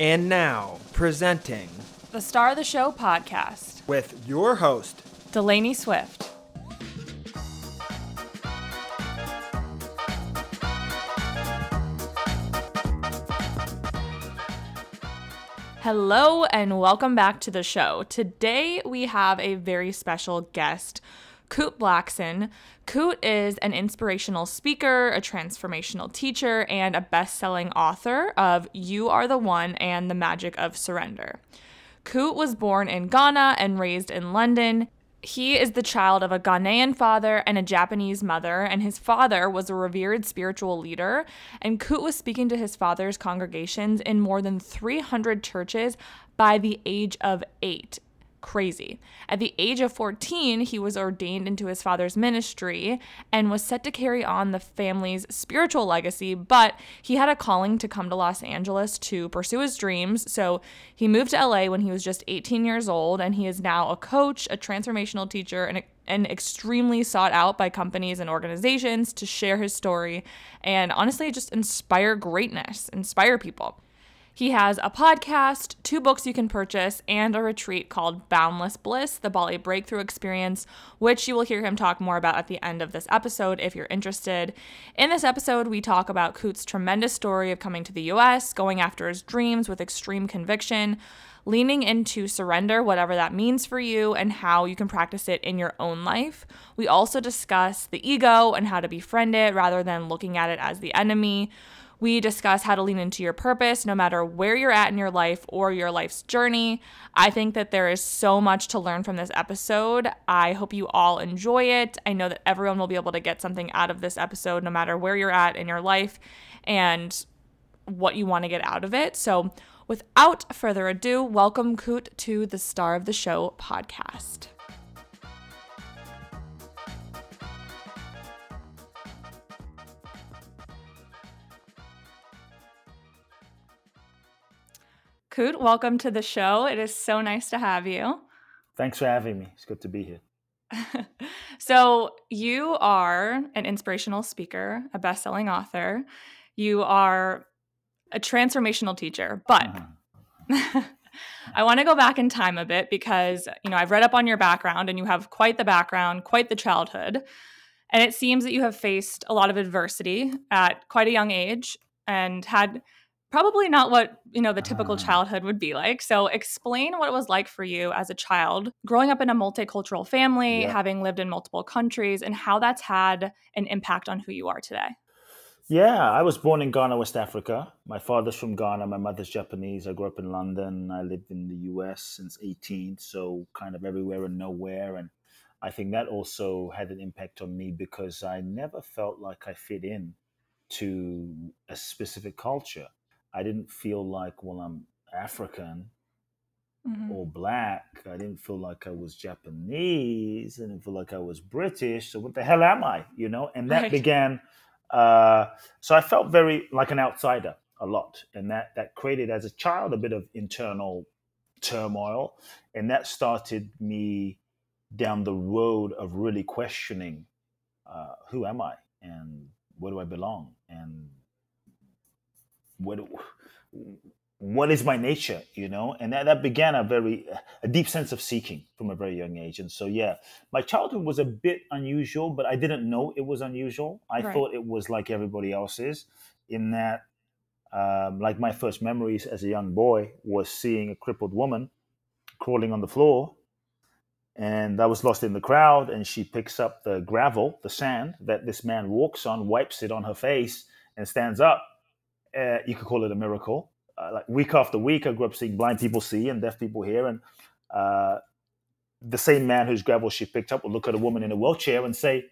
And now, presenting the Star of the Show podcast with your host, Delaney Swift. Hello, and welcome back to the show. Today, we have a very special guest, Kute Blackson. Kute is an inspirational speaker, a transformational teacher, and a best selling author of You Are the One and The Magic of Surrender. Kute was born in Ghana and raised in London. He is the child of a Ghanaian father and a Japanese mother, and his father was a revered spiritual leader. And Kute was speaking to his father's congregations in more than 300 churches by the age of eight crazy. At the age of 14, he was ordained into his father's ministry and was set to carry on the family's spiritual legacy, but he had a calling to come to Los Angeles to pursue his dreams. So he moved to LA when he was just 18 years old, and he is now a coach, a transformational teacher, and and extremely sought out by companies and organizations to share his story and honestly just inspire greatness, inspire people. He has a podcast, two books you can purchase, and a retreat called Boundless Bliss, the Bali Breakthrough Experience, which you will hear him talk more about at the end of this episode if you're interested. In this episode, we talk about Kute's tremendous story of coming to the US, going after his dreams with extreme conviction, leaning into surrender, whatever that means for you, and how you can practice it in your own life. We also discuss the ego and how to befriend it rather than looking at it as the enemy. We discuss how to lean into your purpose no matter where you're at in your life or your life's journey. I think that there is so much to learn from this episode. I hope you all enjoy it. I know that everyone will be able to get something out of this episode no matter where you're at in your life and what you want to get out of it. So, without further ado, welcome Kute to the Star of the Show podcast. Kute, welcome to the show. It is so nice to have you. Thanks for having me. It's good to be here. so, you are an inspirational speaker, a best-selling author. You are a transformational teacher, but uh-huh. I want to go back in time a bit because, you know, I've read up on your background and you have quite the background, quite the childhood. And it seems that you have faced a lot of adversity at quite a young age and had probably not what you know the typical ah. childhood would be like. So explain what it was like for you as a child growing up in a multicultural family yeah. having lived in multiple countries and how that's had an impact on who you are today. Yeah i was born in ghana west africa. My father's from ghana my mother's japanese. I grew up in london. I lived in the us since 18 so kind of everywhere and nowhere. And i think that also had an impact on me because i never felt like i fit in to a specific culture I didn't feel like, well, I'm African mm-hmm. or black. I didn't feel like I was Japanese. I didn't feel like I was British. So what the hell am I? You know? And that right. began. Uh, so I felt very like an outsider a lot, and that that created as a child a bit of internal turmoil, and that started me down the road of really questioning uh, who am I and where do I belong and what what is my nature you know? And that, that began a very a deep sense of seeking from a very young age. And so yeah my childhood was a bit unusual but i didn't know it was unusual. I right. thought it was like everybody else's in that um, like my first memories as a young boy was seeing a crippled woman crawling on the floor and i was lost in the crowd and she picks up the gravel the sand that this man walks on wipes it on her face and stands up uh, you could call it a miracle. Uh, like week after week, I grew up seeing blind people see and deaf people hear, and uh, the same man whose gravel she picked up would look at a woman in a wheelchair and say,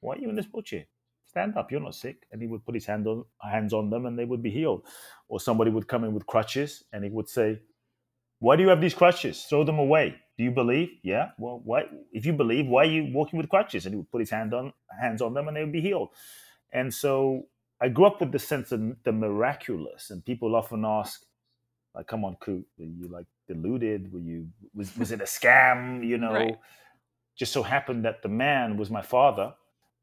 "Why are you in this wheelchair? Stand up, you're not sick." And he would put his hand on, hands on them, and they would be healed. Or somebody would come in with crutches, and he would say, "Why do you have these crutches? Throw them away." Do you believe? Yeah. Well, why? If you believe, why are you walking with crutches? And he would put his hand on hands on them, and they would be healed. And so I grew up with the sense of the miraculous, and people often ask, like, "Come on, Kute, were you like deluded? Were you was was it a scam? You know?" Right. Just so happened that the man was my father,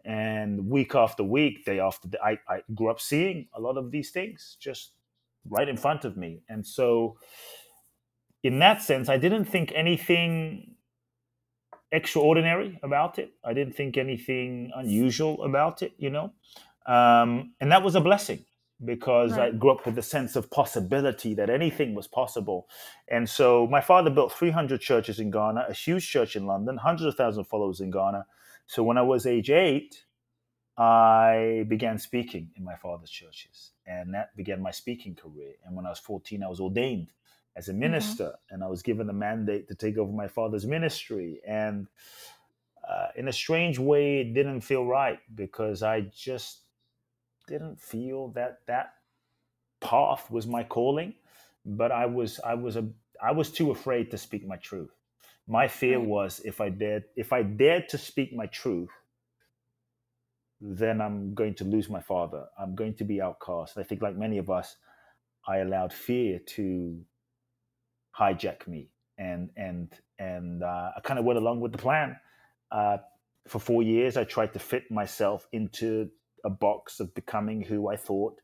and week after week, day after day, I, I grew up seeing a lot of these things. Just right in front of me. And so, in that sense, I didn't think anything extraordinary about it. I didn't think anything unusual about it, you know. Um, and that was a blessing because right. I grew up with the sense of possibility that anything was possible. And so my father built 300 churches in Ghana, a huge church in London, hundreds of thousands of followers in Ghana. So when I was age eight, I began speaking in my father's churches, and that began my speaking career. And when I was 14, I was ordained as a mm-hmm. minister, mm-hmm. and I was given the mandate to take over my father's ministry. And uh, in a strange way, it didn't feel right because I just didn't feel that that path was my calling. But I was I was a I was too afraid to speak my truth. My fear was if I dared if I dared to speak my truth, then I'm going to lose my father. I'm going to be outcast. I think, like many of us, I allowed fear to hijack me, and and and uh, I kind of went along with the plan. Uh, for four years, I tried to fit myself into a box of becoming who I thought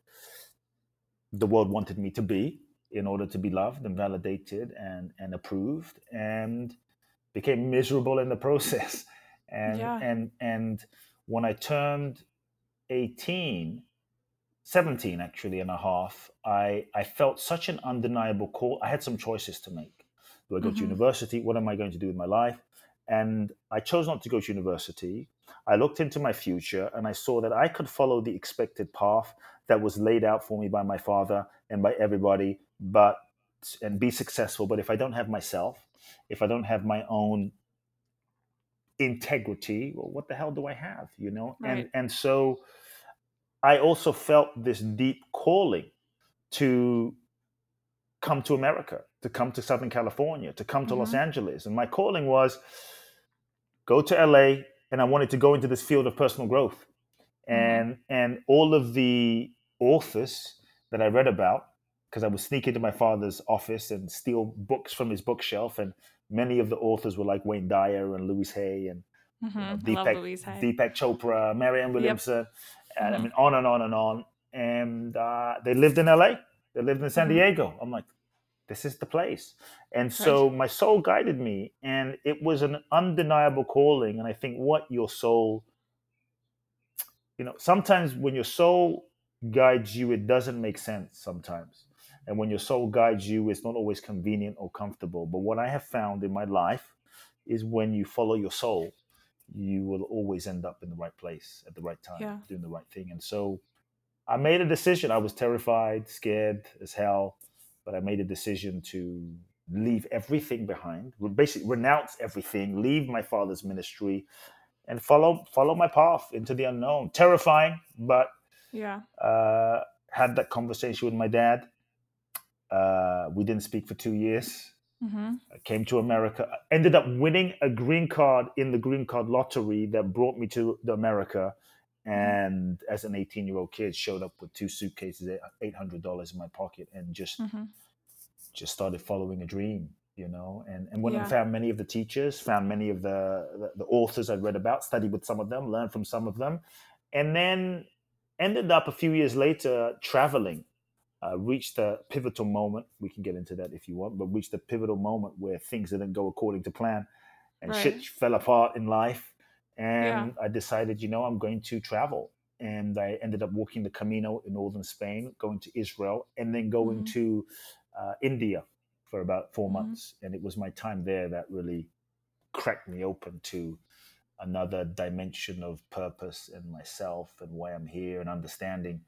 the world wanted me to be in order to be loved and validated and and approved, and became miserable in the process. And yeah. and and when I turned 18, 17 actually and a half, I, I felt such an undeniable call. I had some choices to make. Do I go mm-hmm. to university? What am I going to do with my life? And I chose not to go to university. I looked into my future and I saw that I could follow the expected path that was laid out for me by my father and by everybody, but and be successful. But if I don't have myself, if I don't have my own integrity well what the hell do i have you know right. and and so i also felt this deep calling to come to america to come to southern california to come to mm-hmm. los angeles and my calling was go to la and i wanted to go into this field of personal growth mm-hmm. and and all of the authors that i read about because i would sneak into my father's office and steal books from his bookshelf and many of the authors were like Wayne Dyer and Louise Hay and mm-hmm. you know, Deepak, Deepak Chopra, Marianne Williamson, yep. and mm-hmm. I mean on and on and on. And uh, they lived in LA. They lived in San mm-hmm. Diego. I'm like, this is the place. And so right. my soul guided me, and it was an undeniable calling. And I think what your soul, you know, sometimes when your soul guides you, it doesn't make sense sometimes. And when your soul guides you, it's not always convenient or comfortable. But what I have found in my life is when you follow your soul, you will always end up in the right place at the right time, yeah. doing the right thing. And so I made a decision. I was terrified, scared as hell, but I made a decision to leave everything behind, basically renounce everything, leave my father's ministry, and follow follow my path into the unknown. Terrifying, but yeah, uh, had that conversation with my dad uh, we didn't speak for two years. Mm-hmm. I came to America. Ended up winning a green card in the green card lottery that brought me to America. Mm-hmm. And as an 18 year old kid, showed up with two suitcases, eight hundred dollars in my pocket, and just mm-hmm. just started following a dream. You know, and and went yeah. and found many of the teachers, found many of the, the the authors I'd read about, studied with some of them, learned from some of them, and then ended up a few years later traveling uh, reached a pivotal moment. We can get into that if you want, but reached a pivotal moment where things didn't go according to plan and right. shit fell apart in life. And yeah. I decided, you know, I'm going to travel. And I ended up walking the Camino in northern Spain, going to Israel, and then going mm-hmm. to uh, India for about 4 mm-hmm. months. And it was my time there that really cracked me open to another dimension of purpose and myself and why I'm here and understanding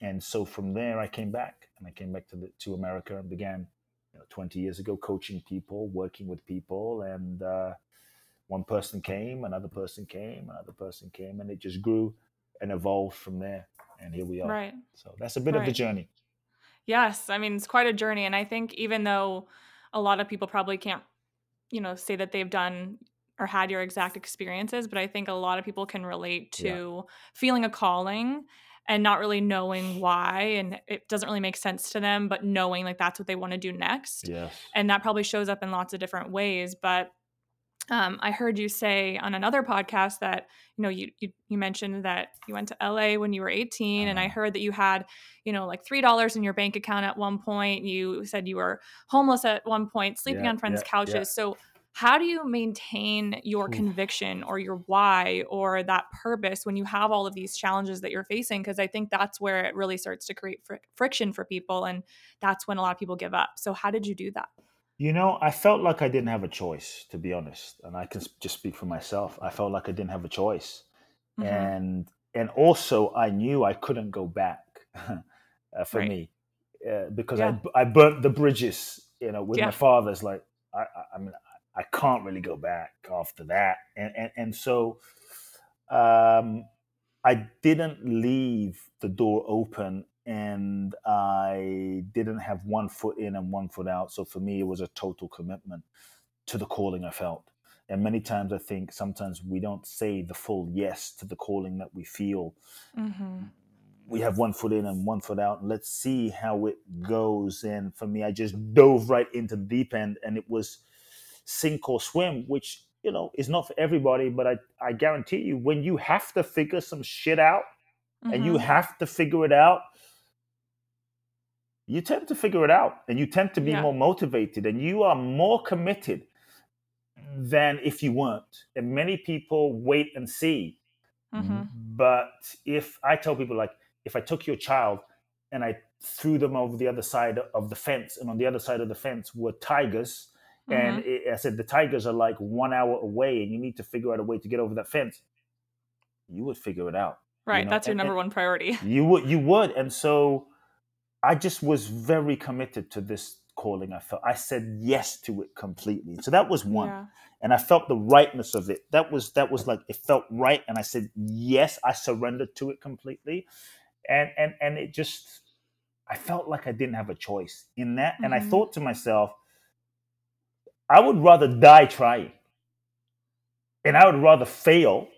and so from there I came back and I came back to the, to America and began you know, 20 years ago coaching people, working with people, and uh, one person came, another person came, another person came, and it just grew and evolved from there. And here we are. Right. So that's a bit right. of the journey. Yes, I mean it's quite a journey, and I think even though a lot of people probably can't, you know, say that they've done or had your exact experiences, but I think a lot of people can relate to yeah. feeling a calling and not really knowing why and it doesn't really make sense to them but knowing like that's what they want to do next yes. and that probably shows up in lots of different ways but um, I heard you say on another podcast that you know you, you you mentioned that you went to LA when you were 18 and I Uh, heard that you had you know like three dollars in your bank account at one point. You said you were homeless at one point sleeping yeah, on friends yeah, yeah. couches. So how do you maintain your Oof. conviction or your why or that purpose when you have all of these challenges that you're facing? Because I think that's where it really starts to create fr- friction for people and that's when a lot of people give up. So how did you do that You know, I felt like I didn't have a choice, to be honest, and I can s- just speak for myself. I felt like I didn't have a choice, mm-hmm. and and also I knew I couldn't go back uh, for right me uh, because I yeah b- I burnt the bridges. You know, with my yeah father's like I I, I mean I can't really go back after that, and and and so um, I didn't leave the door open and I didn't have one foot in and one foot out. So for me, it was a total commitment to the calling I felt. And many times I think sometimes we don't say the full yes to the calling that we feel. mm-hmm. We have one foot in and one foot out. And let's see how it goes. And for me, I just dove right into the deep end and it was sink or swim, which, you know, is not for everybody. But I, I guarantee you, when you have to figure some shit out and you Mm-hmm. have to figure it out, you tend to figure it out and you tend to be yeah more motivated and you are more committed than if you weren't. And many people wait and see. mm-hmm. But if I tell people, like, if I took your child and I threw them over the other side of the fence, and on the other side of the fence were tigers, and Mm-hmm. it, I said, the tigers are like one hour away, and you need to figure out a way to get over that fence, you would figure it out. You right know, that's your and, number and one priority you would, you would. And so I just was very committed to this calling. I felt I said yes to it completely. So that was one, yeah and I felt the rightness of it. That was that was like it felt right, and I said yes. I surrendered to it completely, and and and it just I felt like I didn't have a choice in that, and I mm-hmm. thought to myself, I would rather die trying, and I would rather fail.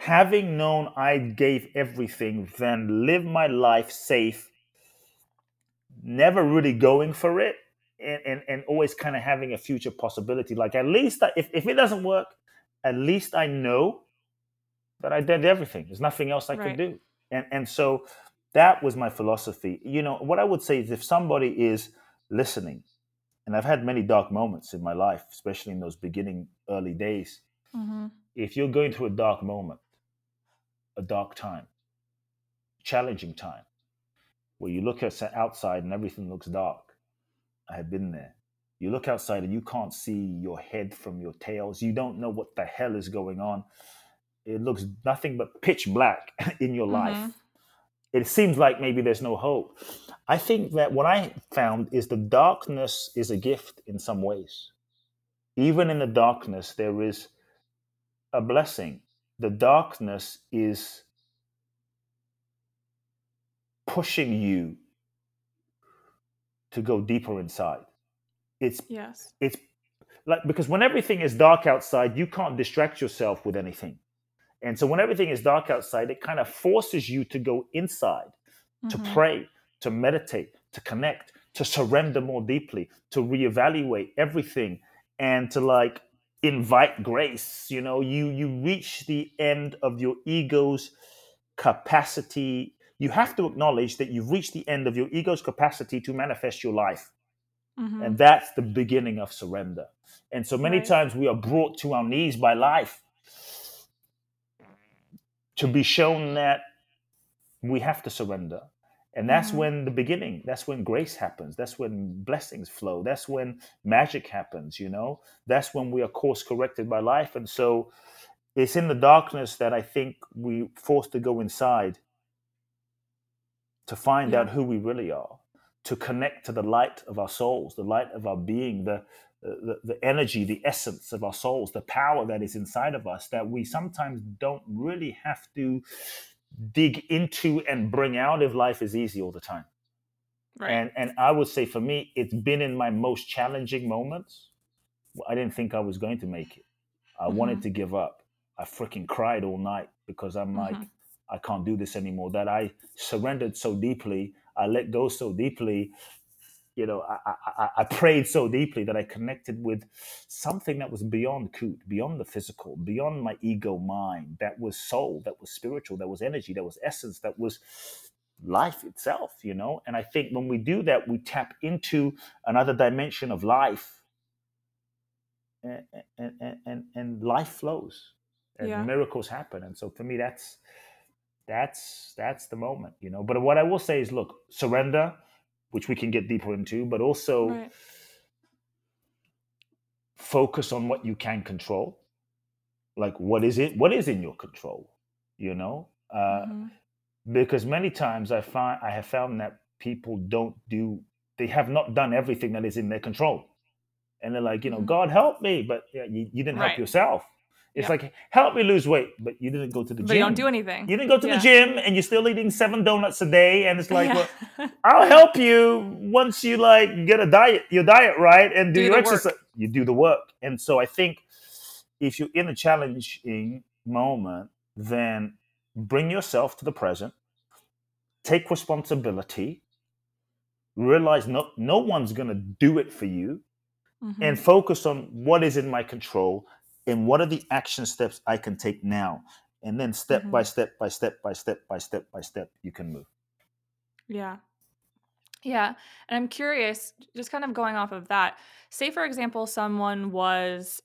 Having known I gave everything, than live my life safe never really going for it and, and, and always kind of having a future possibility. Like at least I, if, if it doesn't work, at least I know that I did everything. There's nothing else I could right do. And and so that was my philosophy. You know, what I would say is if somebody is listening, and I've had many dark moments in my life, especially in those beginning early days. mm-hmm. If you're going through a dark moment, a dark time, challenging time, where you look outside and everything looks dark. I have been there. You look outside and you can't see your head from your tails. You don't know what the hell is going on. It looks nothing but pitch black in your life. Mm-hmm. It seems like maybe there's no hope. I think that what I found is the darkness is a gift in some ways. Even in the darkness, there is a blessing. The darkness is pushing you to go deeper inside. It's yes it's like because when everything is dark outside, you can't distract yourself with anything. And so when everything is dark outside, it kind of forces you to go inside, to mm-hmm. pray, to meditate, to connect, to surrender more deeply, to reevaluate everything and to like invite grace. You know, you you reach the end of your ego's capacity. You have to acknowledge that you've reached the end of your ego's capacity to manifest your life. Mm-hmm. And that's the beginning of surrender. And so many right times we are brought to our knees by life to be shown that we have to surrender. And that's mm-hmm. when the beginning, that's when grace happens. That's when blessings flow. That's when magic happens, you know? That's when we are course corrected by life. And so it's in the darkness that I think we forced to go inside to find yeah out who we really are, to connect to the light of our souls, the light of our being, the the, the energy, the essence of our souls, the power that is inside of us that we sometimes don't really have to dig into and bring out if life is easy all the time. right And and I would say for me, it's been in my most challenging moments. I didn't think I was going to make it. I mm-hmm. wanted to give up. I freaking cried all night because I'm like, Mm-hmm. I can't do this anymore. That I surrendered so deeply, I let go so deeply. you know, I, I, I, prayed so deeply that I connected with something that was beyond Kute, beyond the physical, beyond my ego mind, that was soul, that was spiritual, that was energy, that was essence, that was life itself, you know? And I think when we do that, we tap into another dimension of life and, and, and, and life flows and yeah. miracles happen. And so for me, that's, that's, that's the moment, you know? But what I will say is, look, surrender, which we can get deeper into, but also right. focus on what you can control. Like, what is it? What is in your control? You know, uh, mm-hmm. because many times I find I have found that people don't do. They have not done everything that is in their control, and they're like, you know, mm-hmm. God help me, but yeah, you, you didn't right. help yourself. It's yep. like, help me lose weight, but you didn't go to the but gym. you don't do anything. You didn't go to yeah. the gym and you're still eating seven donuts a day. And it's like, yeah. well, I'll help you once you like get a diet, your diet right and do, do your exercise. Work. You do the work. And so I think if you're in a challenging moment, then bring yourself to the present, take responsibility, realize no, no one's going to do it for you, mm-hmm. and focus on what is in my control and what are the action steps I can take now? And then step mm-hmm. by step by step by step by step by step, you can move. Yeah. Yeah. And I'm curious, just kind of going off of that, say for example, someone was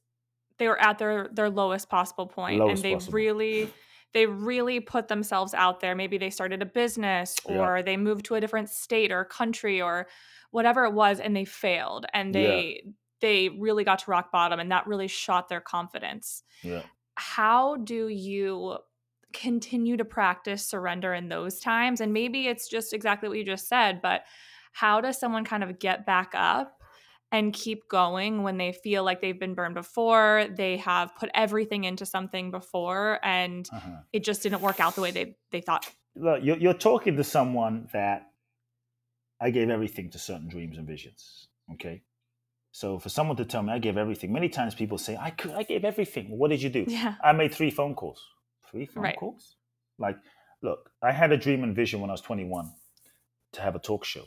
they were at their their lowest possible point lowest and they possible. really they really put themselves out there. Maybe they started a business or yeah. they moved to a different state or country or whatever it was and they failed and they yeah they really got to rock bottom and that really shot their confidence. Yeah. How do you continue to practice surrender in those times? And maybe it's just exactly what you just said, but how does someone kind of get back up and keep going when they feel like they've been burned before, they have put everything into something before and uh-huh. it just didn't work out the way they, they thought? Look, you're, you're talking to someone that I gave everything to certain dreams and visions. Okay. So for someone to tell me I gave everything, many times people say, I could, I gave everything. What did you do? Yeah. I made three phone calls. Three phone right. calls? Like, look, I had a dream and vision when I was 21 to have a talk show.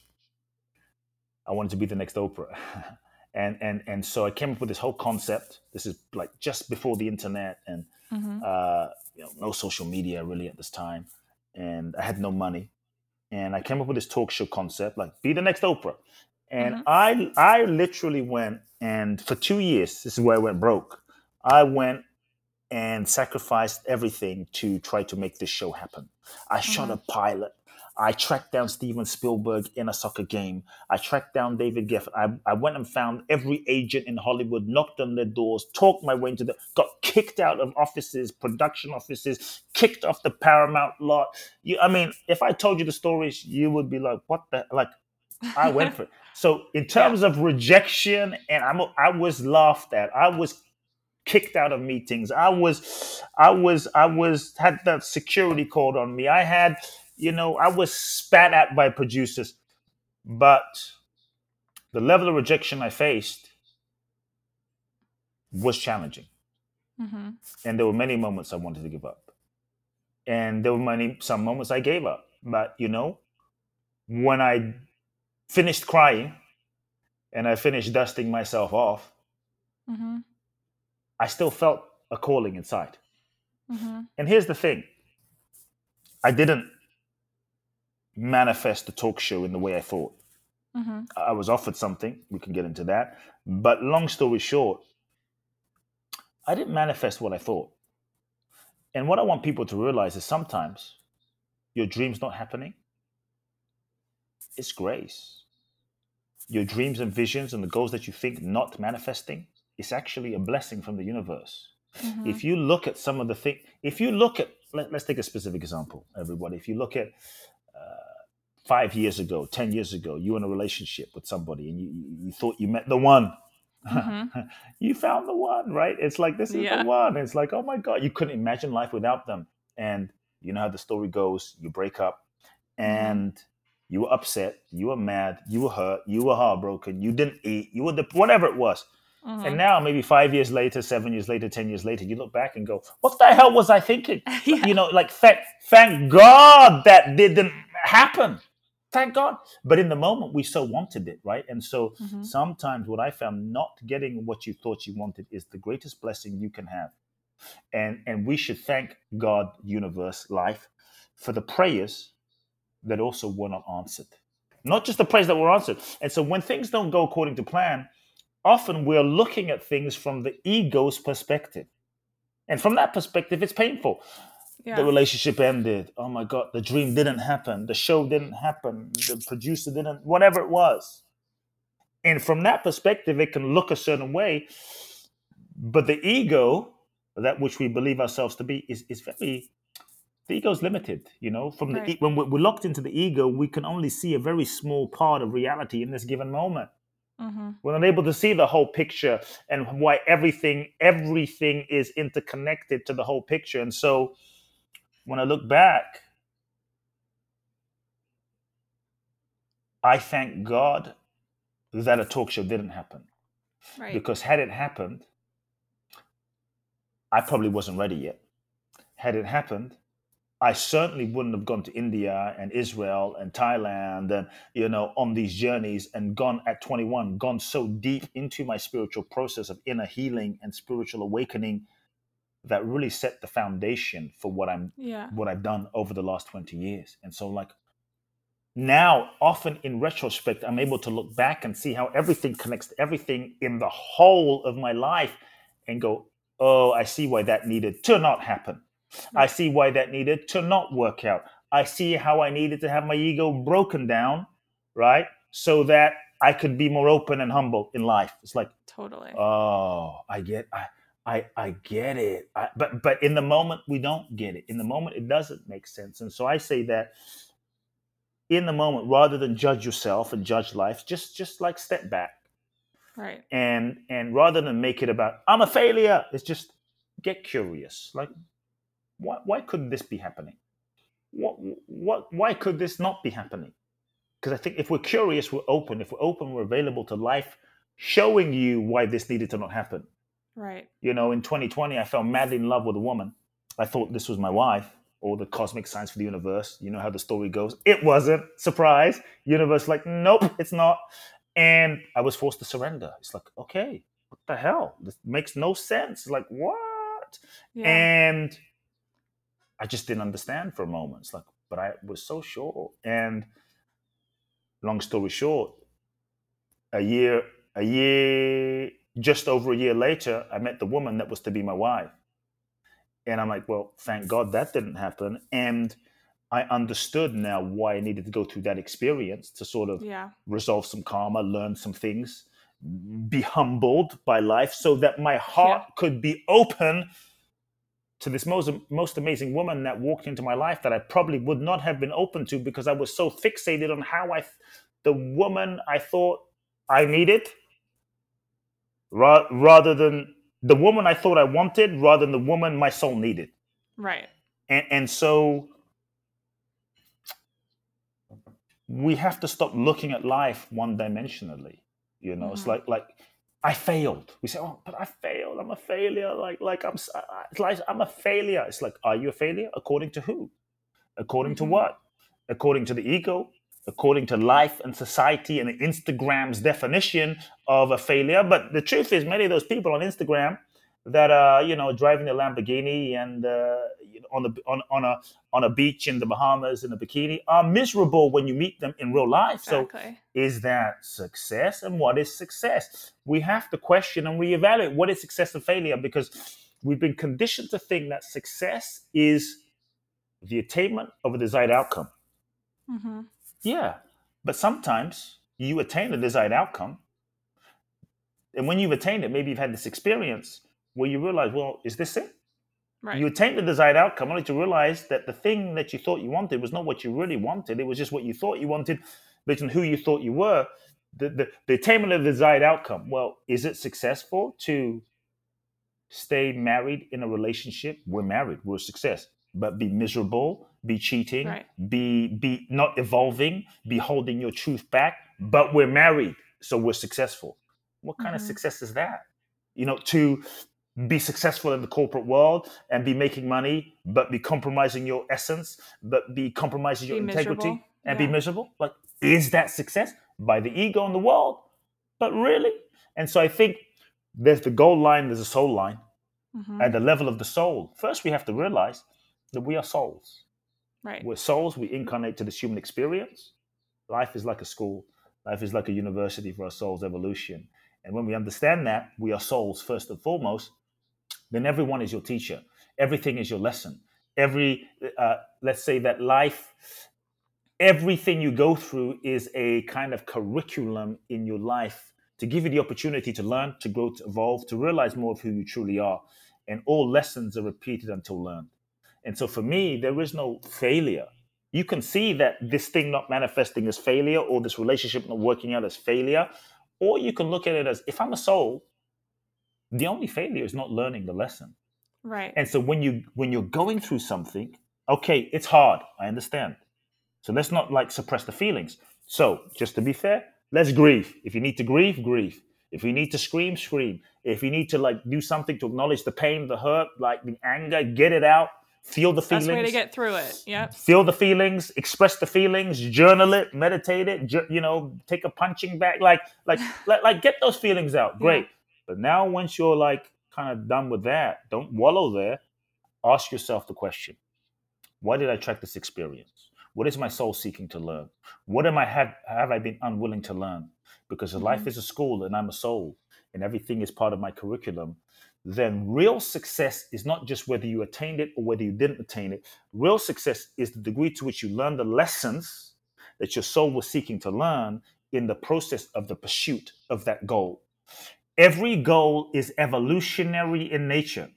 I wanted to be the next Oprah. and and and so I came up with this whole concept. This is like just before the internet and mm-hmm. uh, you know, no social media really at this time. And I had no money. And I came up with this talk show concept, like be the next Oprah. And mm-hmm. I I literally went and for two years, this is where I went broke. I went and sacrificed everything to try to make this show happen. I mm-hmm. shot a pilot. I tracked down Steven Spielberg in a soccer game. I tracked down David Geffen. I, I went and found every agent in Hollywood, knocked on their doors, talked my way into the, got kicked out of offices, production offices, kicked off the Paramount lot. You, I mean, if I told you the stories, you would be like, "What the like?" I went for it. So in terms yeah. of rejection, and I'm I was laughed at. I was kicked out of meetings. I was I was I was had that security called on me. I had, you know, I was spat at by producers. But the level of rejection I faced was challenging. Mm-hmm. And there were many moments I wanted to give up. And there were many some moments I gave up. But you know, when I finished crying and I finished dusting myself off, mm-hmm. I still felt a calling inside. Mm-hmm. And here's the thing I didn't manifest the talk show in the way I thought. Mm-hmm. I was offered something, we can get into that. But long story short, I didn't manifest what I thought. And what I want people to realize is sometimes your dream's not happening it's grace. Your dreams and visions and the goals that you think not manifesting, it's actually a blessing from the universe. Mm-hmm. If you look at some of the things, if you look at, let, us take a specific example, everybody. If you look at uh, five years ago, 10 years ago, you were in a relationship with somebody and you, you, you thought you met the one. Mm-hmm. you found the one, right? It's like, this is yeah. the one. It's like, oh my God, you couldn't imagine life without them. And you know how the story goes you break up mm-hmm. and you were upset, you were mad, you were hurt, you were heartbroken, you didn't eat, you were the whatever it was. Mm-hmm. And now, maybe five years later, seven years later, ten years later, you look back and go, "What the hell was I thinking?" yeah. You know, like thank thank God that didn't happen. thank God. But in the moment, we so wanted it, right? And so Mhm. sometimes what I found not getting what you thought you wanted is the greatest blessing you can have. And and we should thank God, universe, life, for the prayers that also were not answered. Not just the prayers that were answered. And so when things don't go according to plan, often we're looking at things from the ego's perspective. And from that perspective, it's painful. Yeah. The relationship ended. Oh my God, the dream didn't happen. The show didn't happen. The producer didn't, whatever it was. And from that perspective, it can look a certain way. But the ego, that which we believe ourselves to be, is, is very, the ego is limited. You know, from the, Right. e- when we're locked into the ego, we can only see a very small part of reality in this given moment hmm we're not able to see the whole picture and why everything everything is interconnected to the whole picture and so when i look back i thank god that a talk show didn't happen Right. because had it happened i probably wasn't ready yet had it happened i certainly wouldn't have gone to india and israel and thailand and you know on these journeys and gone at 21 gone so deep into my spiritual process of inner healing and spiritual awakening that really set the foundation for what i'm yeah. what I've done over the last 20 years. And so, like, now, often in retrospect, I'm able to look back and see how everything connects to everything in the whole of my life and go, oh, I see why that needed to not happen. I hmm. see why that needed to not work out. I see how I needed to have my ego broken down, right? So that I could be more open and humble in life. It's like, Totally. Oh, I get, I, I, I get it. I, but, but in the moment, we don't get it. In the moment, it doesn't make sense. And so I say that in the moment, rather than judge yourself and judge life, just, just like step back right. and, and rather than make it about I'm a failure, it's just get curious. Like, why, why could this be happening? What, what, why could this not be happening? Because I think if we're curious, we're open. If we're open, we're available to life, showing you why this needed to not happen. Right. You know, in 2020, I fell madly in love with a woman. I thought this was my wife or the cosmic signs for the universe. You know how the story goes. It wasn't. Surprise. Universe, like, nope, it's not. And I was forced to surrender. It's like, okay, what the hell? This makes no sense. Like, what? Yeah. And I just didn't understand for a moment. It's like, but I was so sure. And long story short, a year, a year, just over a year later, I met the woman that was to be my wife. And I'm like, well, thank God that didn't happen. And I understood now why I needed to go through that experience to sort of yeah. resolve some karma, learn some things, be humbled by life so that my heart could be open to this most, most amazing woman that walked into my life that I probably would not have been open to because I was so fixated on how I, the woman I thought I needed, ra- rather than the woman I thought I wanted, rather than the woman my soul needed. Right. And, and so we have to stop looking at life one dimensionally. You know, it's Mhm. like like I failed. We say, "Oh, but I failed. I'm a failure." Like like I'm like I'm a failure. It's like, are you a failure? According to who? According Mhm. to what? According to the ego. According to life and society and Instagram's definition of a failure. But the truth is, many of those people on Instagram that are you know driving a Lamborghini and uh, on the on, on a on a beach in the Bahamas in a bikini are miserable when you meet them in real life. So is that success? And what is success? We have to question and reevaluate what is success and failure because we've been conditioned to think that success is the attainment of a desired outcome. Hmm yeah but sometimes you attain a desired outcome. And when you've attained it maybe you've had this experience where you realize well is this it Right. you attain the desired outcome only to realize that the thing that you thought you wanted was not what you really wanted. It was just what you thought you wanted based on who you thought you were. The, the, the attainment of the desired outcome. Well, is it successful to stay married in a relationship? We're married, we're a success. But be miserable, be cheating, Right. be be not evolving, be holding your truth back, but we're married, so we're successful. What kind of Mhm. success is that? You know, to be successful in the corporate world and be making money, but be compromising your essence, but be compromising your Be integrity. miserable. and Yeah. be miserable? Like, is that success? By the ego in the world? But really? And so I think there's the goal line, there's a soul line. Mhm. At the level of the soul, first we have to realize that we are souls. Right. We're souls, we incarnate to this human experience. Life is like a school, life is like a university for our soul's evolution. And when we understand that we are souls first and foremost, then everyone is your teacher. Everything is your lesson. Every, uh, let's say that life, everything you go through is a kind of curriculum in your life to give you the opportunity to learn, to grow, to evolve, to realize more of who you truly are. And all lessons are repeated until learned. And so for me, there is no failure. You can see that this thing not manifesting as failure or this relationship not working out as failure, or you can look at it as if I'm a soul, the only failure is not learning the lesson. Right. And so when you when you're going through something, okay, it's hard. I understand. So let's not like suppress the feelings. So just to be fair, let's grieve. If you need to grieve, grieve. If you need to scream, scream. If you need to like do something to acknowledge the pain, the hurt, like the anger, get it out. Feel the feelings. Best way to get through it. Yep. Feel the feelings, express the feelings, journal it, meditate it. ju- You know, take a punching bag, like, like, like, like, get those feelings out. Great. But now, once you're like kind of done with that, don't wallow there. Ask yourself the question: Why did I track this experience? What is my soul seeking to learn? What am I have have I been unwilling to learn? Because if life mm-hmm. is a school and I'm a soul, and everything is part of my curriculum, then real success is not just whether you attained it or whether you didn't attain it. Real success is the degree to which you learn the lessons that your soul was seeking to learn in the process of the pursuit of that goal. Every goal is evolutionary in nature.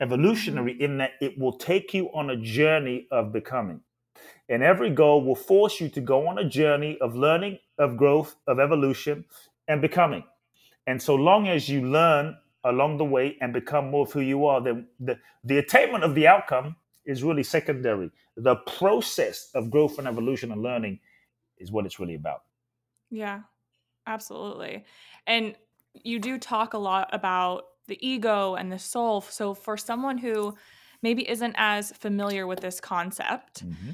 Evolutionary in that it will take you on a journey of becoming. And every goal will force you to go on a journey of learning, of growth, of evolution, and becoming. And so long as you learn along the way and become more of who you are, then the, the attainment of the outcome is really secondary. The process of growth and evolution and learning is what it's really about. Yeah, absolutely. And you do talk a lot about the ego and the soul. So, for someone who maybe isn't as familiar with this concept, mm-hmm.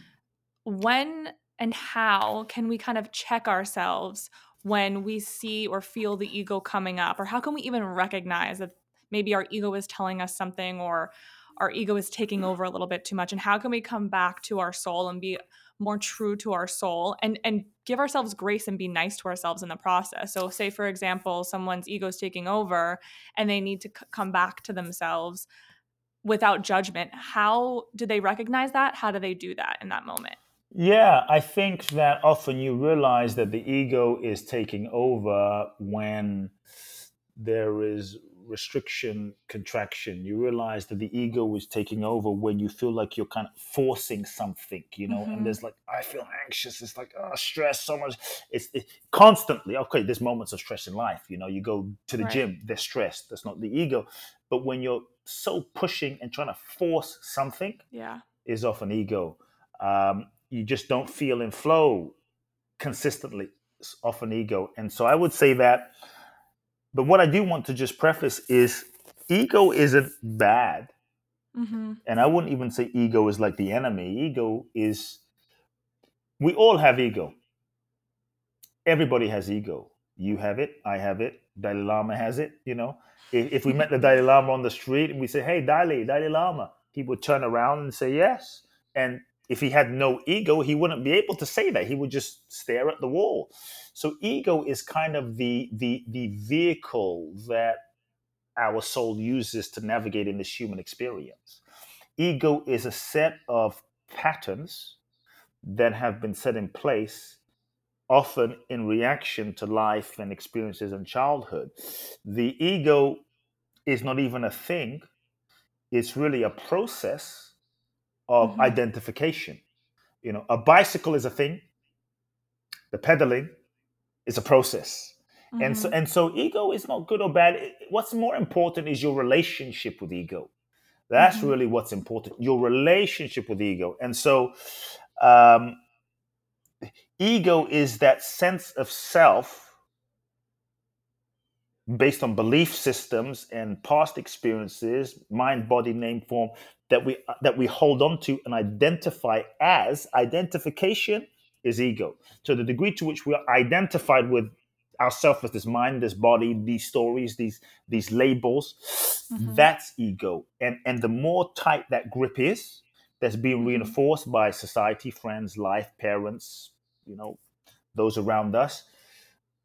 when and how can we kind of check ourselves when we see or feel the ego coming up? Or how can we even recognize that maybe our ego is telling us something or our ego is taking over a little bit too much? And how can we come back to our soul and be more true to our soul and and give ourselves grace and be nice to ourselves in the process. So say for example, someone's ego is taking over and they need to c- come back to themselves without judgment. How do they recognize that? How do they do that in that moment? Yeah, I think that often you realize that the ego is taking over when there is restriction, contraction. You realize that the ego is taking over when you feel like you're kind of forcing something, you know, Mhm. and there's like, I feel anxious. It's like, oh, stress, so much. It's, it, constantly, okay, there's moments of stress in life. You know, you go to the Right. gym, they're stressed. That's not the ego. But when you're so pushing and trying to force something, Yeah. is often ego. Um, you just don't feel in flow consistently. It's often ego. And so I would say that. But what I do want to just preface is ego isn't bad. Mm-hmm. And I wouldn't even say ego is like the enemy. Ego is, we all have ego. Everybody has ego. You have it. I have it. Dalai Lama has it. You know, if, if we met the Dalai Lama on the street and we say, "Hey, Dalai, Dalai Lama," he would turn around and say yes. And if he had no ego, he wouldn't be able to say that. He would just stare at the wall. So ego is kind of the the the vehicle that our soul uses to navigate in this human experience. Ego is a set of patterns that have been set in place, often in reaction to life and experiences in childhood. The ego is not even a thing, it's really a process of Mhm. identification. You know, a bicycle is a thing, the pedaling is a process. And so, Mhm. and so, ego is not good or bad. What's more important is your relationship with ego. That's Mhm. really what's important. Your relationship with ego. And so, um, ego is that sense of self based on belief systems and past experiences, mind, body, name, form that we that we hold on to and identify as. Identification is ego. So the degree to which we are identified with ourselves as this mind, this body, these stories, these these labels, Mhm. that's ego. And and the more tight that grip is, that's being Mhm. reinforced by society, friends, life, parents, you know, those around us.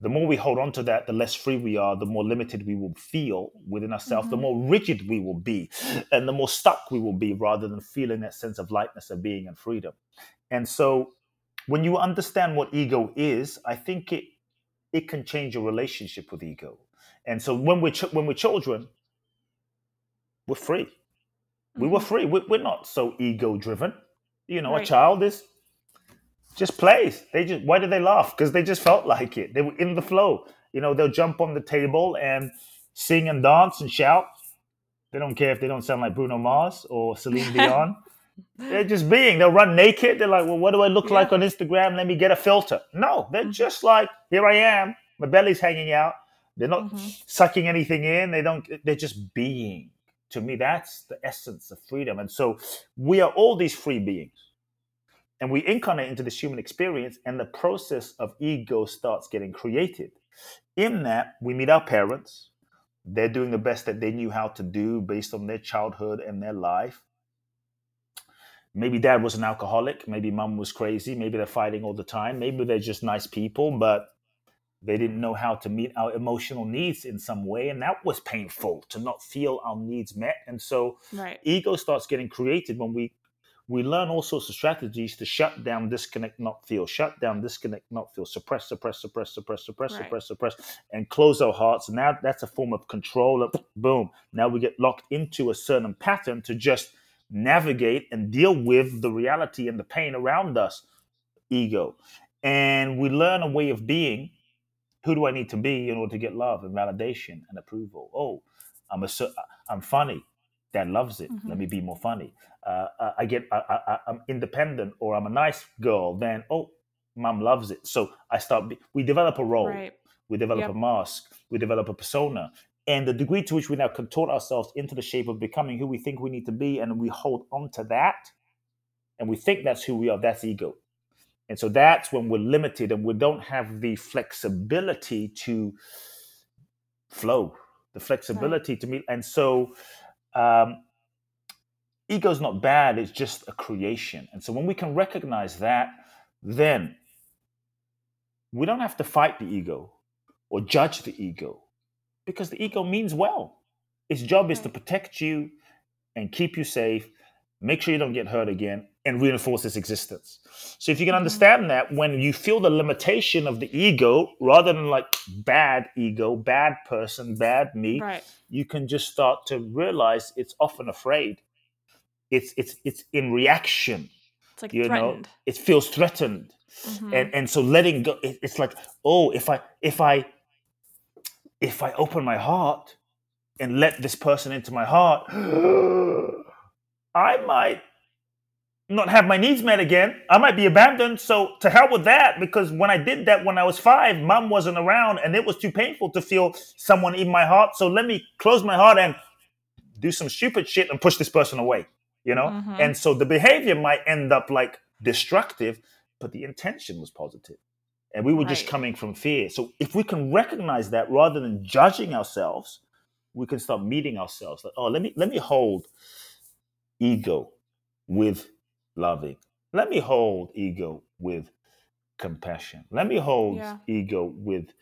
The more we hold on to that, the less free we are, the more limited we will feel within ourselves, the Mhm. more rigid we will be, and the more stuck we will be rather than feeling that sense of lightness of being and freedom. And so when you understand what ego is, I think it it can change your relationship with ego. And so when we're ch- when we're children, we're free. We were Mhm. free. We- We're not so ego driven. You know, a child is just plays. They just why did they laugh? Because they just felt like it. They were in the flow. You know, they'll jump on the table and sing and dance and shout. They don't care if they don't sound like Bruno Mars or Celine Dion. They're just being. They'll run naked. They're like, well, what do I look Yeah. like on Instagram? Let me get a filter. No, they're Mhm. just like, here I am. My belly's hanging out. They're not Mhm. sucking anything in. They don't. They're just being. To me, that's the essence of freedom. And so, we are all these free beings, and we incarnate into this human experience, and the process of ego starts getting created. In that, we meet our parents. They're doing the best that they knew how to do based on their childhood and their life maybe dad was an alcoholic maybe mom was crazy maybe they're fighting all the time maybe they're just nice people but they didn't know how to meet our emotional needs in some way and that was painful to not feel our needs met and so Right. ego starts getting created when we we learn all sorts of strategies to shut down disconnect not feel shut down disconnect not feel suppress suppress suppress suppress suppress Right. suppress suppress and close our hearts. And now that's a form of control and boom. Now we get locked into a certain pattern to just navigate and deal with the reality and the pain around us ego. And we learn a way of being. Who do i need to be in order to get love and validation and approval? Oh i'm a i'm funny dad loves it Mhm. let me be more funny uh, I- get I, I, i'm independent or i'm a nice girl then oh mom loves it so i start be, we develop a role Right. we develop Yep. a mask, we develop a persona. And the degree to which we now contort ourselves into the shape of becoming who we think we need to be, and we hold on to that, and we think that's who we are, that's ego. And so that's when we're limited and we don't have the flexibility to flow, the flexibility to meet. And so um, ego's not bad, it's just a creation. And so when we can recognize that, then we don't have to fight the ego or judge the ego because the ego means well. Its job is to protect you and keep you safe, make sure you don't get hurt again, and reinforce its existence. So if you can Mhm. understand that when you feel the limitation of the ego, rather than like bad ego, bad person, bad me, Right. you can just start to realize it's often afraid. It's it's it's in reaction. It's like You threatened. know, it feels threatened Mhm. and and so letting go it- it's like oh if i if i if i open my heart and let this person into my heart i might not have my needs met again i might be abandoned. So to hell with that because when i did that when i was five mom wasn't around and it was too painful to feel someone in my heart. So let me close my heart and do some stupid shit and push this person away you know? Mhm. and so the behavior might end up like destructive but the intention was positive. And we were just coming from fear. So if we can recognize that rather than judging ourselves we can start meeting ourselves. Like oh let me let me hold ego with loving let me hold ego with compassion. Let me hold Yeah. ego with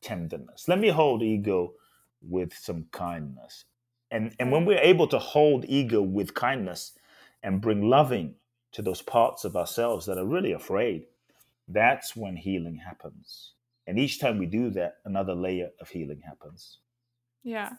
tenderness. Let me hold ego with some kindness. And and when we're able to hold ego with kindness and bring loving to those parts of ourselves that are really afraid that's when healing happens. And each time we do that another layer of healing happens. Yeah.